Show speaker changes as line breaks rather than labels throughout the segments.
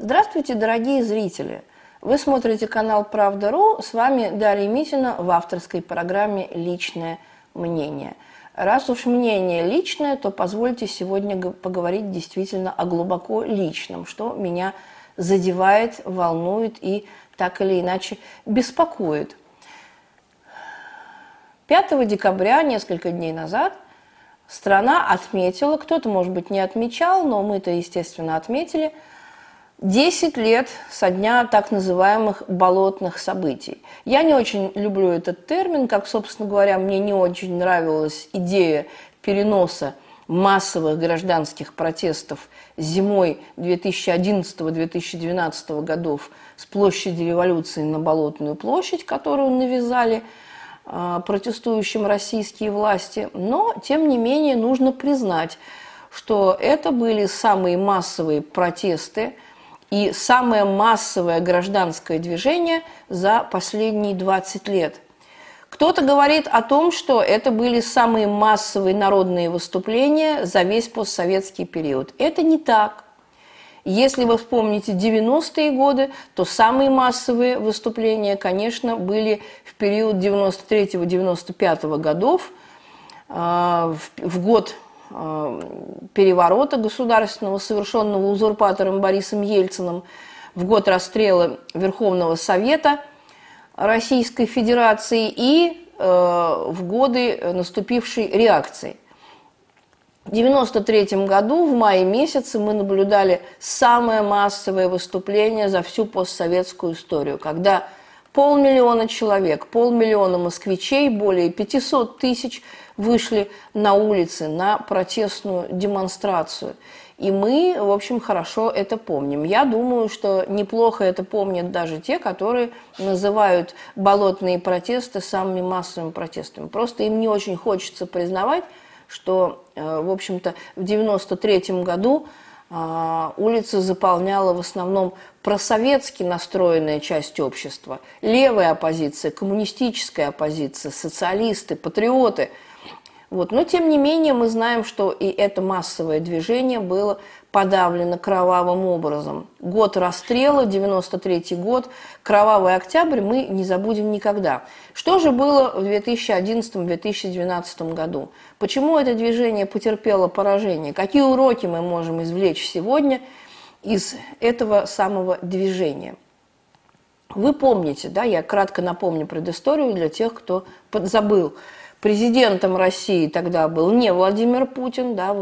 Здравствуйте, дорогие зрители! Вы смотрите канал «Правда.ру». С вами Дарья Митина в авторской программе «Личное мнение». Раз уж мнение личное, то позвольте сегодня поговорить действительно о глубоко личном, что меня задевает, волнует и так или иначе беспокоит. 5 декабря, несколько дней назад, страна отметила, кто-то, может быть, не отмечал, но мы-то, естественно, отметили, 10 лет со дня так называемых болотных событий. Я не очень люблю этот термин, как, собственно говоря, мне не очень нравилась идея переноса массовых гражданских протестов зимой 2011-2012 годов с площади революции на Болотную площадь, которую навязали э, протестующим российские власти. Но, тем не менее, нужно признать, что это были самые массовые протесты и самое массовое гражданское движение за последние 20 лет – кто-то говорит о том, что это были самые массовые народные выступления за весь постсоветский период. Это не так. Если вы вспомните 90-е годы, то самые массовые выступления, конечно, были в период 93-95 годов, а, в год переворота государственного, совершенного узурпатором Борисом Ельциным, в год расстрела Верховного Совета – Российской Федерации и э, в годы наступившей реакции. В 1993 году, в мае месяце, мы наблюдали самое массовое выступление за всю постсоветскую историю, когда полмиллиона человек, полмиллиона москвичей, более 500 тысяч вышли на улицы на протестную демонстрацию – и мы, в общем, хорошо это помним. Я думаю, что неплохо это помнят даже те, которые называют болотные протесты самыми массовыми протестами. Просто им не очень хочется признавать, что, э, в общем-то, в 93 году а, улицы заполняла в основном просоветски настроенная часть общества. Левая оппозиция, коммунистическая оппозиция, социалисты, патриоты – вот. Но, тем не менее, мы знаем, что и это массовое движение было подавлено кровавым образом. Год расстрела, 93 год, кровавый октябрь мы не забудем никогда. Что же было в 2011-2012 году? Почему это движение потерпело поражение? Какие уроки мы можем извлечь сегодня из этого самого движения? Вы помните, да, я кратко напомню предысторию для тех, кто забыл – Президентом России тогда был не Владимир Путин, да,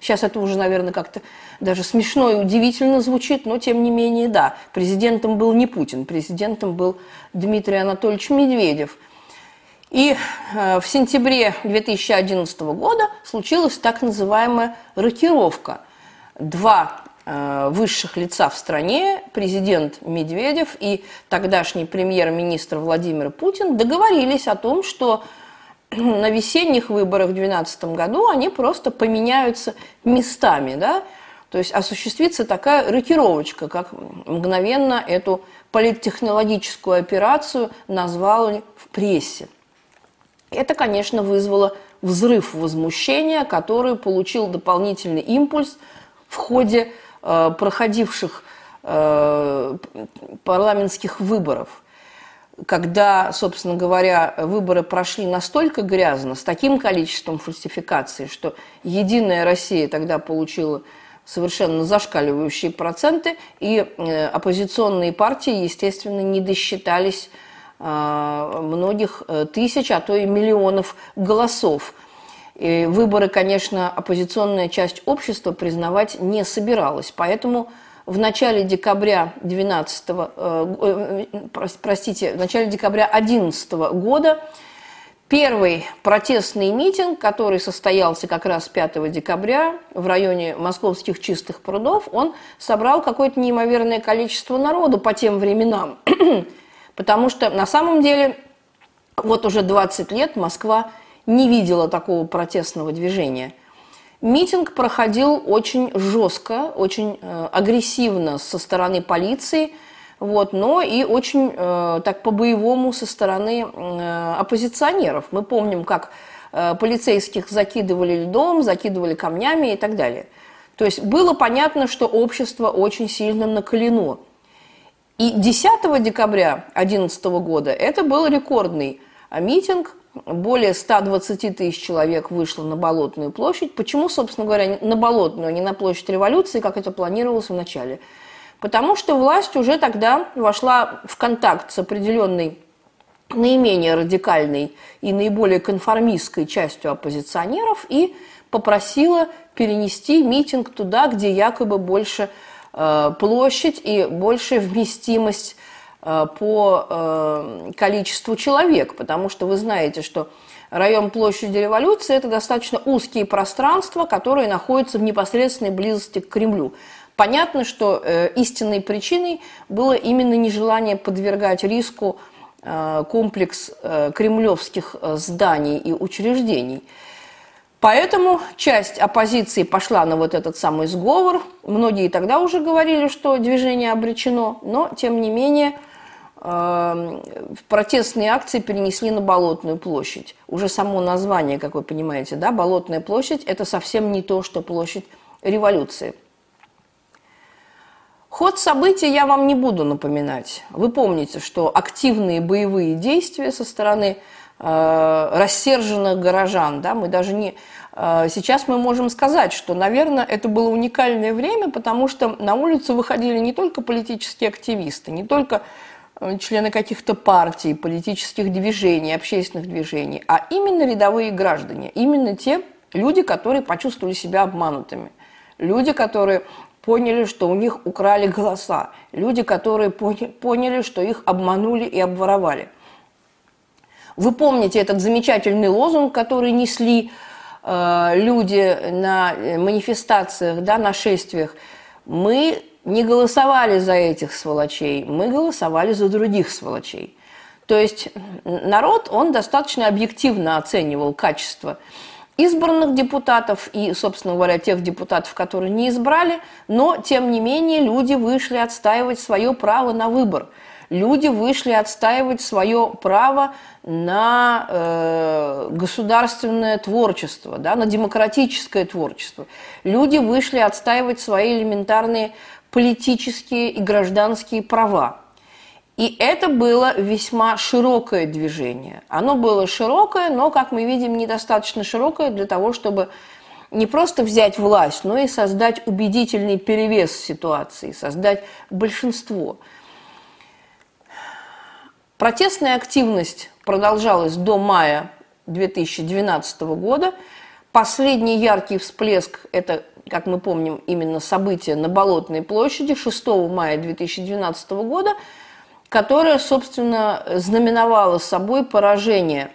сейчас это уже, наверное, как-то даже смешно и удивительно звучит, но тем не менее, да, президентом был не Путин, президентом был Дмитрий Анатольевич Медведев. И э, в сентябре 2011 года случилась так называемая рокировка. Два э, высших лица в стране, президент Медведев и тогдашний премьер-министр Владимир Путин договорились о том, что на весенних выборах в 2012 году они просто поменяются местами, да, то есть осуществится такая рокировочка, как мгновенно эту политтехнологическую операцию назвали в прессе. Это, конечно, вызвало взрыв возмущения, который получил дополнительный импульс в ходе э, проходивших э, парламентских выборов когда, собственно говоря, выборы прошли настолько грязно, с таким количеством фальсификаций, что «Единая Россия» тогда получила совершенно зашкаливающие проценты, и э, оппозиционные партии, естественно, не досчитались э, многих э, тысяч, а то и миллионов голосов. И выборы, конечно, оппозиционная часть общества признавать не собиралась, поэтому в начале декабря 12, э, э, простите, в начале декабря 2011 года первый протестный митинг, который состоялся как раз 5 декабря в районе московских чистых прудов, он собрал какое-то неимоверное количество народу по тем временам. Потому что на самом деле вот уже 20 лет Москва не видела такого протестного движения – Митинг проходил очень жестко, очень э, агрессивно со стороны полиции, вот, но и очень э, так по-боевому со стороны э, оппозиционеров. Мы помним, как э, полицейских закидывали льдом, закидывали камнями и так далее. То есть было понятно, что общество очень сильно наколено. И 10 декабря 2011 года это был рекордный митинг, более 120 тысяч человек вышло на Болотную площадь. Почему, собственно говоря, на Болотную, а не на площадь революции, как это планировалось в начале? Потому что власть уже тогда вошла в контакт с определенной наименее радикальной и наиболее конформистской частью оппозиционеров и попросила перенести митинг туда, где якобы больше э, площадь и большая вместимость по э, количеству человек, потому что вы знаете, что район площади революции – это достаточно узкие пространства, которые находятся в непосредственной близости к Кремлю. Понятно, что э, истинной причиной было именно нежелание подвергать риску комплекс кремлевских зданий и учреждений. Поэтому часть оппозиции пошла на вот этот самый сговор. Многие тогда уже говорили, что движение обречено, но тем не менее – протестные акции перенесли на Болотную площадь. Уже само название, как вы понимаете, да, Болотная площадь – это совсем не то, что площадь революции. Ход событий я вам не буду напоминать. Вы помните, что активные боевые действия со стороны э, рассерженных горожан, да, мы даже не... Э, сейчас мы можем сказать, что, наверное, это было уникальное время, потому что на улицу выходили не только политические активисты, не только члены каких-то партий, политических движений, общественных движений, а именно рядовые граждане, именно те люди, которые почувствовали себя обманутыми, люди, которые поняли, что у них украли голоса, люди, которые поняли, что их обманули и обворовали. Вы помните этот замечательный лозунг, который несли э, люди на манифестациях, да, на шествиях. Мы не голосовали за этих сволочей, мы голосовали за других сволочей. То есть народ, он достаточно объективно оценивал качество избранных депутатов и, собственно говоря, тех депутатов, которые не избрали, но, тем не менее, люди вышли отстаивать свое право на выбор. Люди вышли отстаивать свое право на э, государственное творчество, да, на демократическое творчество. Люди вышли отстаивать свои элементарные политические и гражданские права. И это было весьма широкое движение. Оно было широкое, но, как мы видим, недостаточно широкое для того, чтобы не просто взять власть, но и создать убедительный перевес ситуации, создать большинство. Протестная активность продолжалась до мая 2012 года. Последний яркий всплеск – это как мы помним, именно событие на Болотной площади 6 мая 2012 года, которое, собственно, знаменовало собой поражение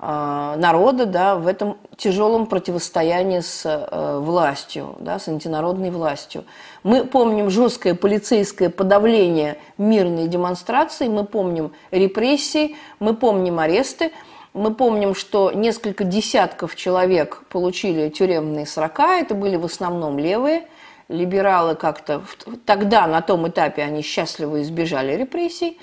э, народа да, в этом тяжелом противостоянии с э, властью, да, с антинародной властью. Мы помним жесткое полицейское подавление мирной демонстрации, мы помним репрессии, мы помним аресты – мы помним, что несколько десятков человек получили тюремные срока. Это были в основном левые. Либералы как-то тогда, на том этапе, они счастливо избежали репрессий.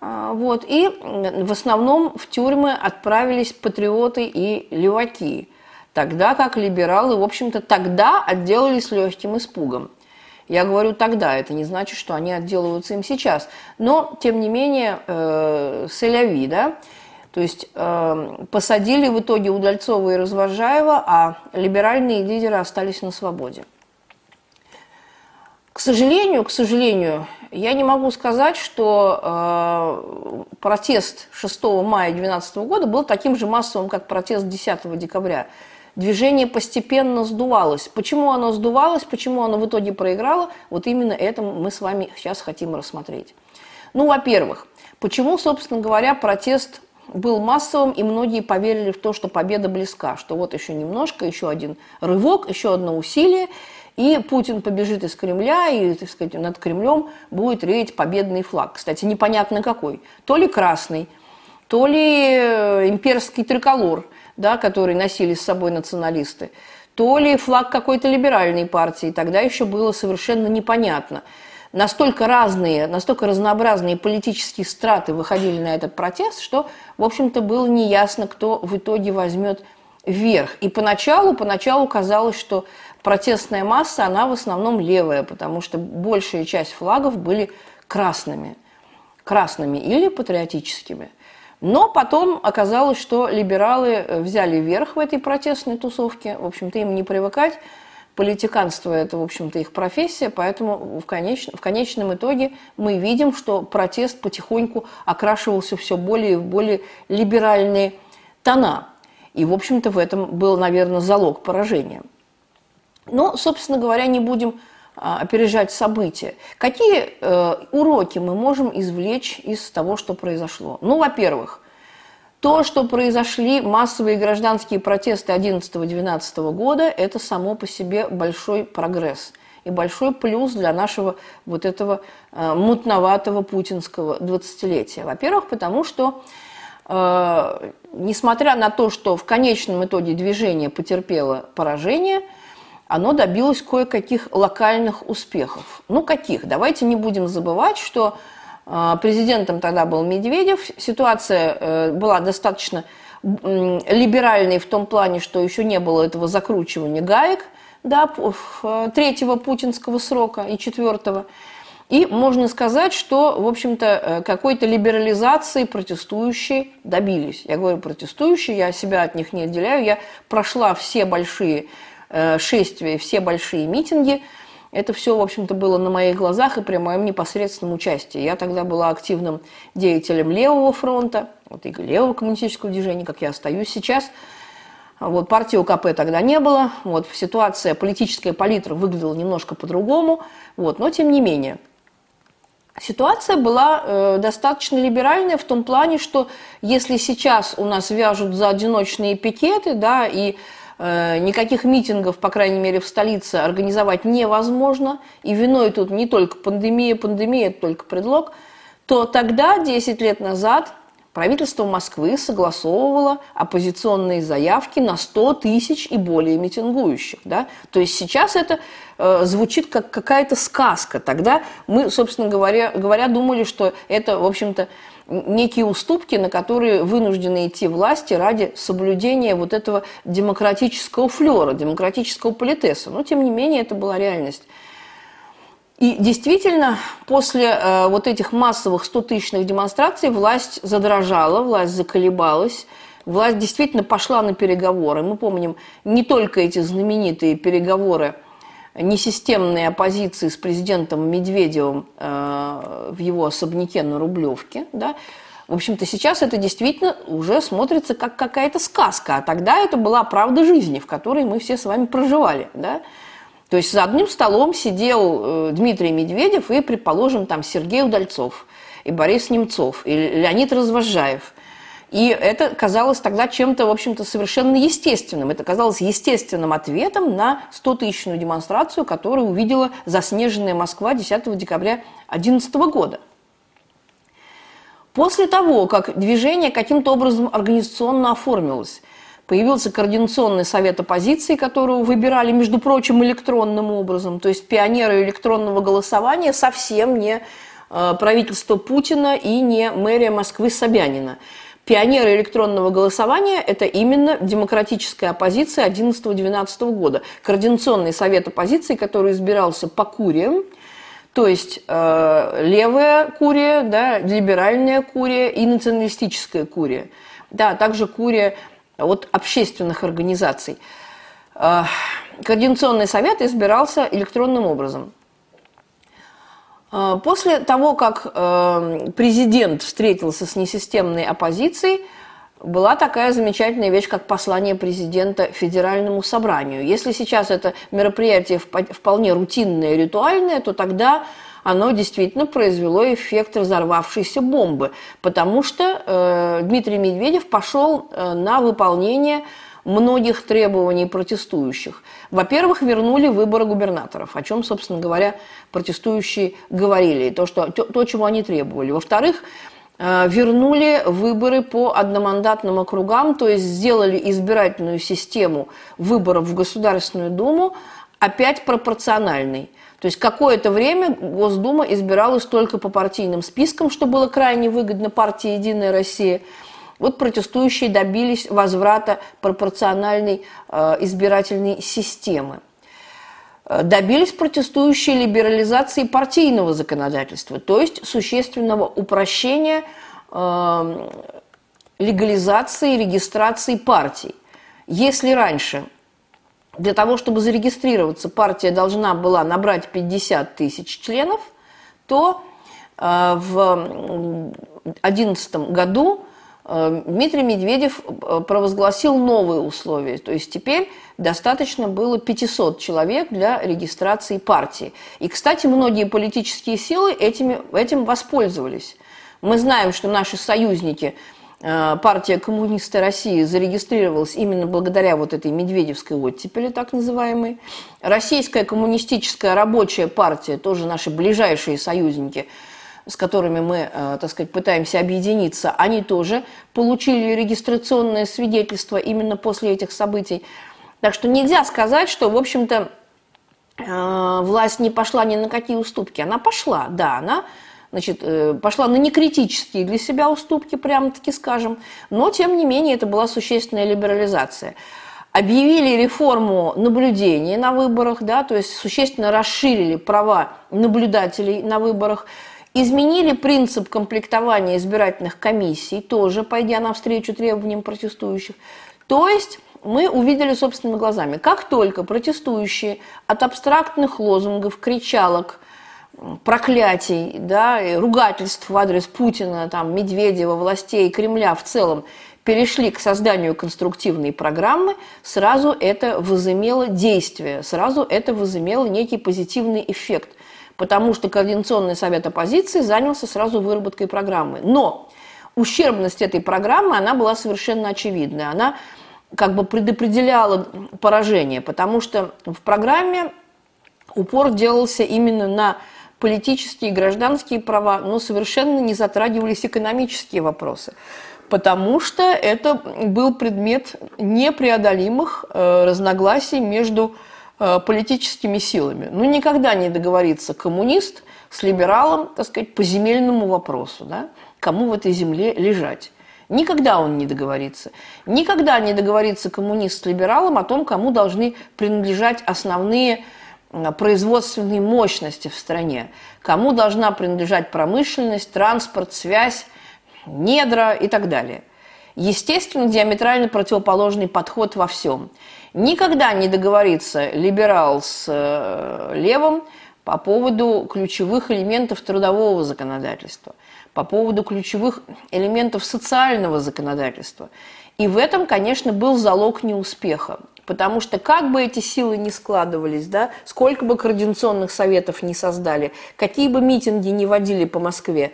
А, вот. И в основном в тюрьмы отправились патриоты и леваки. Тогда как либералы, в общем-то, тогда отделались легким испугом. Я говорю тогда, это не значит, что они отделываются им сейчас. Но, тем не менее, э, Селяви, да, то есть э, посадили в итоге Удальцова и Развожаева, а либеральные лидеры остались на свободе. К сожалению, к сожалению, я не могу сказать, что э, протест 6 мая 2012 года был таким же массовым, как протест 10 декабря. Движение постепенно сдувалось. Почему оно сдувалось, почему оно в итоге проиграло, вот именно это мы с вами сейчас хотим рассмотреть. Ну, во-первых, почему, собственно говоря, протест был массовым, и многие поверили в то, что победа близка, что вот еще немножко, еще один рывок, еще одно усилие, и Путин побежит из Кремля, и, так сказать, над Кремлем будет реять победный флаг. Кстати, непонятно какой. То ли красный, то ли э, имперский триколор, да, который носили с собой националисты, то ли флаг какой-то либеральной партии. Тогда еще было совершенно непонятно – настолько разные, настолько разнообразные политические страты выходили на этот протест, что, в общем-то, было неясно, кто в итоге возьмет вверх. И поначалу, поначалу казалось, что протестная масса, она в основном левая, потому что большая часть флагов были красными. Красными или патриотическими. Но потом оказалось, что либералы э, взяли верх в этой протестной тусовке. В общем-то, им не привыкать. Политиканство – это, в общем-то, их профессия, поэтому в, конеч... в конечном итоге мы видим, что протест потихоньку окрашивался все более и более либеральные тона. И, в общем-то, в этом был, наверное, залог поражения. Но, собственно говоря, не будем а, опережать события. Какие э, уроки мы можем извлечь из того, что произошло? Ну, во-первых, то, что произошли массовые гражданские протесты 11-12 года, это само по себе большой прогресс и большой плюс для нашего вот этого э, мутноватого путинского 20-летия. Во-первых, потому что э, несмотря на то, что в конечном итоге движение потерпело поражение, оно добилось кое-каких локальных успехов. Ну, каких? Давайте не будем забывать, что президентом тогда был Медведев. Ситуация э, была достаточно либеральной в том плане, что еще не было этого закручивания гаек да, э, третьего путинского срока и четвертого. И можно сказать, что, в общем-то, э, какой-то либерализации протестующие добились. Я говорю протестующие, я себя от них не отделяю. Я прошла все большие шествия, все большие митинги. Это все, в общем-то, было на моих глазах и при моем непосредственном участии. Я тогда была активным деятелем левого фронта, вот и левого коммунистического движения, как я остаюсь сейчас. Вот, партии УКП тогда не было. Вот, ситуация, политическая палитра выглядела немножко по-другому. Вот, но тем не менее – Ситуация была э, достаточно либеральная в том плане, что если сейчас у нас вяжут за одиночные пикеты, да, и никаких митингов, по крайней мере, в столице организовать невозможно, и виной тут не только пандемия, пандемия – это только предлог, то тогда, 10 лет назад, правительство Москвы согласовывало оппозиционные заявки на 100 тысяч и более митингующих. Да? То есть сейчас это э, звучит как какая-то сказка. Тогда мы, собственно говоря, говоря, думали, что это, в общем-то, некие уступки, на которые вынуждены идти власти ради соблюдения вот этого демократического флера, демократического политеса. Но, тем не менее, это была реальность. И действительно, после э, вот этих массовых 100-тысячных демонстраций власть задрожала, власть заколебалась, власть действительно пошла на переговоры. Мы помним не только эти знаменитые переговоры несистемной оппозиции с президентом Медведевым э, в его особняке на Рублевке, да, в общем-то, сейчас это действительно уже смотрится как какая-то сказка, а тогда это была правда жизни, в которой мы все с вами проживали, да. То есть за одним столом сидел э, Дмитрий Медведев и, предположим, там Сергей Удальцов, и Борис Немцов, и Леонид Развожаев. И это казалось тогда чем-то, в общем-то, совершенно естественным. Это казалось естественным ответом на 100-тысячную демонстрацию, которую увидела заснеженная Москва 10 декабря 2011 года. После того, как движение каким-то образом организационно оформилось, Появился координационный совет оппозиции, которого выбирали, между прочим, электронным образом. То есть пионеры электронного голосования совсем не э, правительство Путина и не мэрия Москвы Собянина. Пионеры электронного голосования – это именно демократическая оппозиция 11-12 года. Координационный совет оппозиции, который избирался по куриям, то есть э, левая курия, да, либеральная курия и националистическая курия. Да, также курия от общественных организаций. Э, координационный совет избирался электронным образом. Э, после того, как э, президент встретился с несистемной оппозицией, была такая замечательная вещь, как послание президента Федеральному собранию. Если сейчас это мероприятие вполне рутинное, ритуальное, то тогда оно действительно произвело эффект разорвавшейся бомбы, потому что э, Дмитрий Медведев пошел э, на выполнение многих требований протестующих. Во-первых, вернули выборы губернаторов, о чем, собственно говоря, протестующие говорили, то, что, то, то чего они требовали. Во-вторых, э, вернули выборы по одномандатным округам, то есть сделали избирательную систему выборов в Государственную Думу опять пропорциональной – то есть какое-то время Госдума избиралась только по партийным спискам, что было крайне выгодно партии «Единая Россия». Вот протестующие добились возврата пропорциональной э, избирательной системы. э, добились протестующие либерализации партийного законодательства, то есть существенного упрощения э, легализации, регистрации партий. Если раньше для того, чтобы зарегистрироваться, партия должна была набрать 50 тысяч членов, то э, в 2011 году Дмитрий Медведев э, провозгласил новые условия. То есть теперь достаточно было 500 человек для регистрации партии. И, кстати, многие политические силы этими, этим воспользовались. Мы знаем, что наши союзники – Э, партия коммунисты России зарегистрировалась именно благодаря вот этой медведевской оттепели, так называемой. Российская коммунистическая рабочая партия, тоже наши ближайшие союзники, с которыми мы, э, так сказать, пытаемся объединиться, они тоже получили регистрационное свидетельство именно после этих событий. Так что нельзя сказать, что, в общем-то, э, власть не пошла ни на какие уступки. Она пошла, да, она значит, э, пошла на некритические для себя уступки, прямо-таки скажем, но, тем не менее, это была существенная либерализация. Объявили реформу наблюдения на выборах, да, то есть существенно расширили права наблюдателей на выборах, изменили принцип комплектования избирательных комиссий, тоже пойдя навстречу требованиям протестующих. То есть мы увидели собственными глазами, как только протестующие от абстрактных лозунгов, кричалок – проклятий, да, ругательств в адрес Путина, там, Медведева, властей, Кремля в целом перешли к созданию конструктивной программы, сразу это возымело действие, сразу это возымело некий позитивный эффект, потому что Координационный совет оппозиции занялся сразу выработкой программы. Но ущербность этой программы, она была совершенно очевидная. Она как бы предопределяла поражение, потому что в программе упор делался именно на политические и гражданские права, но совершенно не затрагивались экономические вопросы, потому что это был предмет непреодолимых э, разногласий между политическими силами. Ну, никогда не договорится коммунист с либералом, так сказать, по земельному вопросу, да, кому в этой земле лежать. Никогда он не договорится. Никогда не договорится коммунист с либералом о том, кому должны принадлежать основные производственной мощности в стране, кому должна принадлежать промышленность, транспорт, связь, недра и так далее. Естественно, диаметрально противоположный подход во всем. Никогда не договорится либерал с э, левым по поводу ключевых элементов трудового законодательства, по поводу ключевых элементов социального законодательства. И в этом, конечно, был залог неуспеха. Потому что как бы эти силы не складывались, да, сколько бы координационных советов не создали, какие бы митинги не водили по Москве,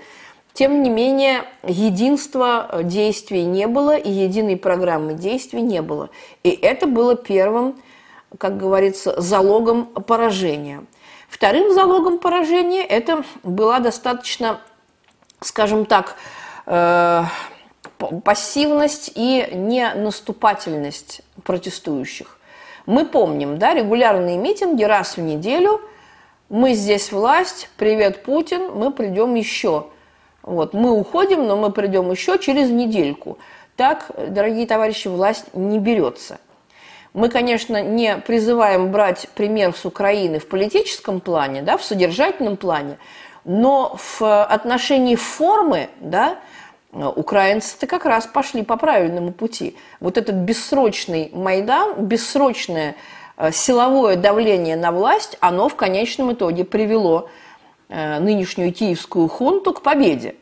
тем не менее, единства действий не было и единой программы действий не было. И это было первым, как говорится, залогом поражения. Вторым залогом поражения это была достаточно, скажем так, э, пассивность и не наступательность протестующих. Мы помним, да, регулярные митинги раз в неделю. Мы здесь власть, привет, Путин, мы придем еще. Вот, мы уходим, но мы придем еще через недельку. Так, дорогие товарищи, власть не берется. Мы, конечно, не призываем брать пример с Украины в политическом плане, да, в содержательном плане, но в отношении формы, да, Украинцы-то как раз пошли по правильному пути. Вот этот бессрочный Майдан, бессрочное э, силовое давление на власть, оно в конечном итоге привело э, нынешнюю киевскую хунту к победе.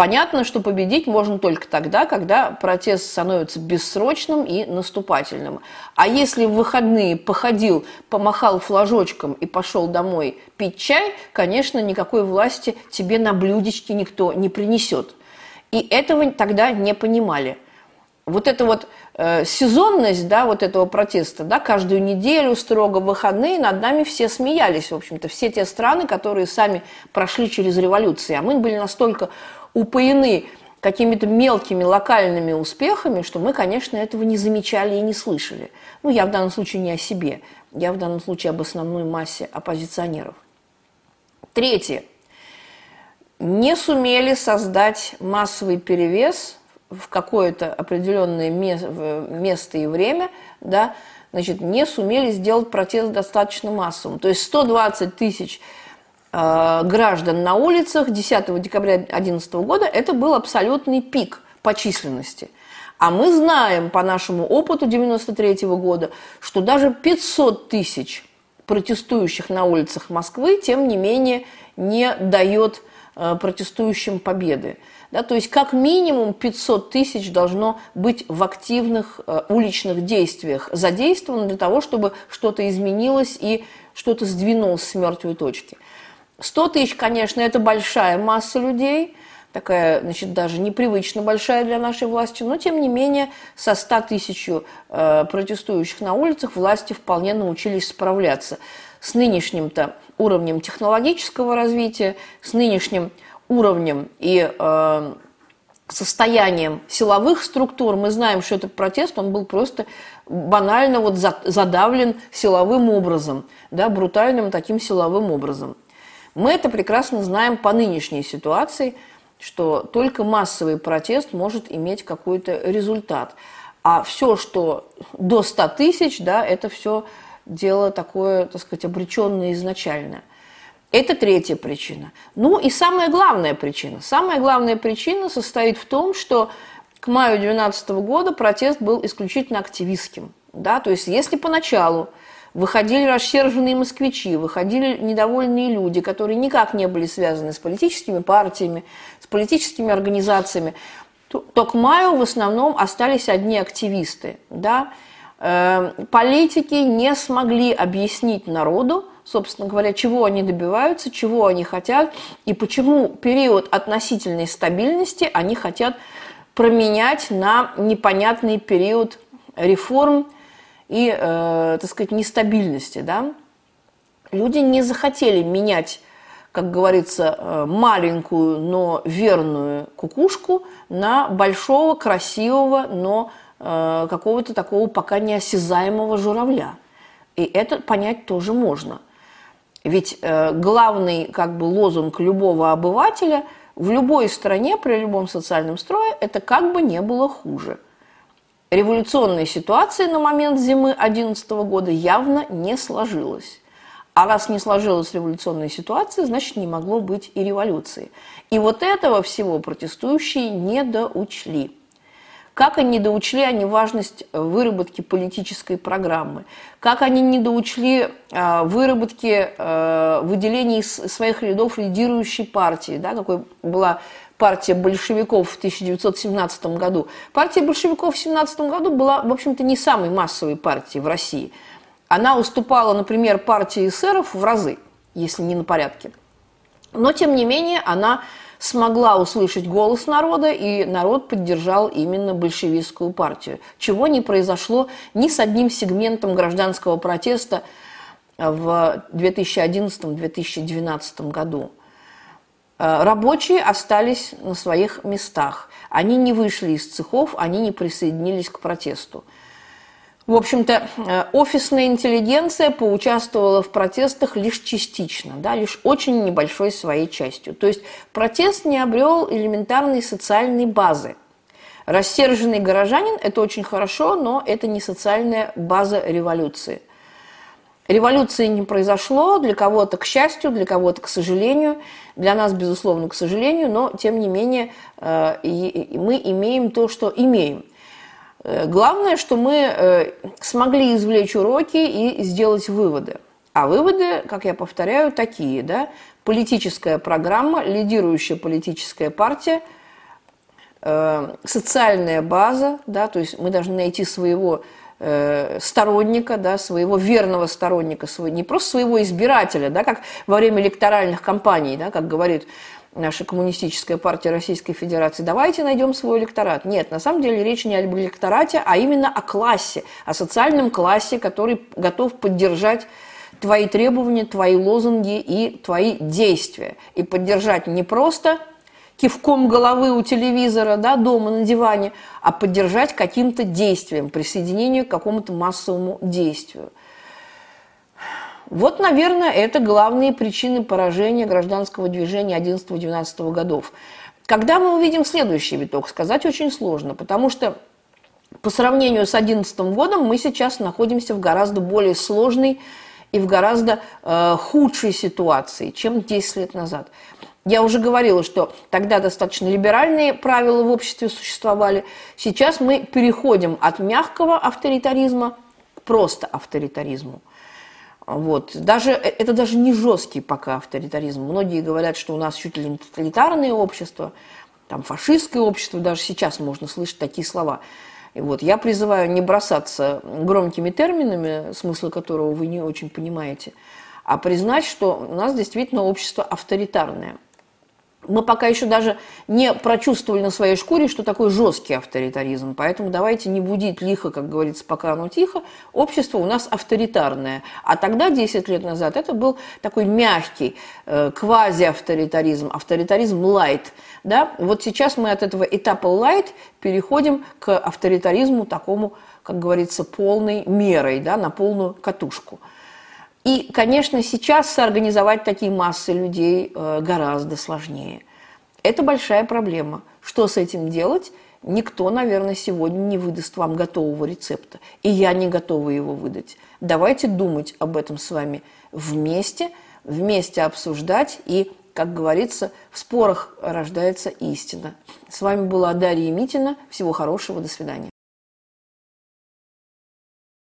Понятно, что победить можно только тогда, когда протест становится бессрочным и наступательным. А если в выходные походил, помахал флажочком и пошел домой пить чай, конечно, никакой власти тебе на блюдечке никто не принесет. И этого тогда не понимали. Вот эта вот э, сезонность, да, вот этого протеста, да, каждую неделю строго выходные, над нами все смеялись, в общем-то, все те страны, которые сами прошли через революции. А мы были настолько упоены какими-то мелкими локальными успехами, что мы, конечно, этого не замечали и не слышали. Ну, я в данном случае не о себе, я в данном случае об основной массе оппозиционеров. Третье не сумели создать массовый перевес в какое-то определенное место и время, да, значит, не сумели сделать протест достаточно массовым. То есть 120 тысяч э, граждан на улицах 10 декабря 2011 года – это был абсолютный пик по численности. А мы знаем по нашему опыту 93 года, что даже 500 тысяч протестующих на улицах Москвы, тем не менее, не дает э, протестующим победы. Да, то есть как минимум 500 тысяч должно быть в активных э, уличных действиях задействовано для того, чтобы что-то изменилось и что-то сдвинулось с мертвой точки. 100 тысяч, конечно, это большая масса людей, такая, значит, даже непривычно большая для нашей власти, но, тем не менее, со 100 тысяч э, протестующих на улицах власти вполне научились справляться с нынешним-то уровнем технологического развития, с нынешним уровнем и э, состоянием силовых структур, мы знаем, что этот протест, он был просто банально вот задавлен силовым образом, да, брутальным таким силовым образом. Мы это прекрасно знаем по нынешней ситуации, что только массовый протест может иметь какой-то результат. А все, что до 100 тысяч, да, это все дело такое, так сказать, обреченное изначально. Это третья причина. Ну и самая главная причина. Самая главная причина состоит в том, что к маю 2012 года протест был исключительно активистским. Да? То есть если поначалу выходили рассерженные москвичи, выходили недовольные люди, которые никак не были связаны с политическими партиями, с политическими организациями, то, то к маю в основном остались одни активисты. Да? Э, политики не смогли объяснить народу, собственно говоря, чего они добиваются, чего они хотят и почему период относительной стабильности они хотят променять на непонятный период реформ и, э, так сказать, нестабильности. Да? Люди не захотели менять, как говорится, э, маленькую, но верную кукушку на большого, красивого, но э, какого-то такого пока неосязаемого журавля. И это понять тоже можно – ведь э, главный как бы лозунг любого обывателя в любой стране при любом социальном строе – это как бы не было хуже. Революционная ситуация на момент зимы 2011 года явно не сложилась. А раз не сложилась революционная ситуация, значит, не могло быть и революции. И вот этого всего протестующие не доучли. Как они недоучли они важность выработки политической программы, как они недоучли э, выработки э, выделения из своих рядов лидирующей партии, да, какой была партия большевиков в 1917 году. Партия большевиков в 1917 году была, в общем-то, не самой массовой партией в России. Она уступала, например, партии эсеров в разы, если не на порядке. Но, тем не менее, она смогла услышать голос народа, и народ поддержал именно большевистскую партию, чего не произошло ни с одним сегментом гражданского протеста в 2011-2012 году. Э, рабочие остались на своих местах. Они не вышли из цехов, они не присоединились к протесту. В общем-то, э, офисная интеллигенция поучаствовала в протестах лишь частично, да, лишь очень небольшой своей частью. То есть протест не обрел элементарной социальной базы. Рассерженный горожанин – это очень хорошо, но это не социальная база революции. Революции не произошло, для кого-то к счастью, для кого-то к сожалению, для нас, безусловно, к сожалению, но, тем не менее, э, мы имеем то, что имеем. Э, главное, что мы э, смогли извлечь уроки и сделать выводы. А выводы, как я повторяю, такие, да, политическая программа, лидирующая политическая партия, э, социальная база, да, то есть мы должны найти своего сторонника, да, своего верного сторонника, не просто своего избирателя, да, как во время электоральных кампаний, да, как говорит наша коммунистическая партия Российской Федерации, давайте найдем свой электорат. Нет, на самом деле речь не об электорате, а именно о классе, о социальном классе, который готов поддержать твои требования, твои лозунги и твои действия. И поддержать не просто кивком головы у телевизора, да, дома на диване, а поддержать каким-то действием, присоединению к какому-то массовому действию. Вот, наверное, это главные причины поражения гражданского движения 11-12 годов. Когда мы увидим следующий виток, сказать очень сложно, потому что По сравнению с 2011 годом мы сейчас находимся в гораздо более сложной и в гораздо э, худшей ситуации, чем 10 лет назад. Я уже говорила, что тогда достаточно либеральные правила в обществе существовали. Сейчас мы переходим от мягкого авторитаризма к просто авторитаризму. Вот. Даже, э, это даже не жесткий пока авторитаризм. Многие говорят, что у нас чуть ли не тоталитарное общество, там фашистское общество, даже сейчас можно слышать такие слова. И вот я призываю не бросаться громкими терминами, смысла которого вы не очень понимаете, а признать, что у нас действительно общество авторитарное – мы пока еще даже не прочувствовали на своей шкуре, что такое жесткий авторитаризм. Поэтому давайте не будить лихо, как говорится, пока оно тихо. Общество у нас авторитарное. А тогда, 10 лет назад, это был такой мягкий э, квази-авторитаризм, авторитаризм лайт. Да? Вот сейчас мы от этого этапа лайт переходим к авторитаризму такому, как говорится, полной мерой, да, на полную катушку. И, конечно, сейчас соорганизовать такие массы людей э, гораздо сложнее. Это большая проблема. Что с этим делать? Никто, наверное, сегодня не выдаст вам готового рецепта. И я не готова его выдать. Давайте думать об этом с вами вместе, вместе обсуждать и, как говорится, в спорах рождается истина. С вами была Дарья Митина. Всего хорошего. До свидания.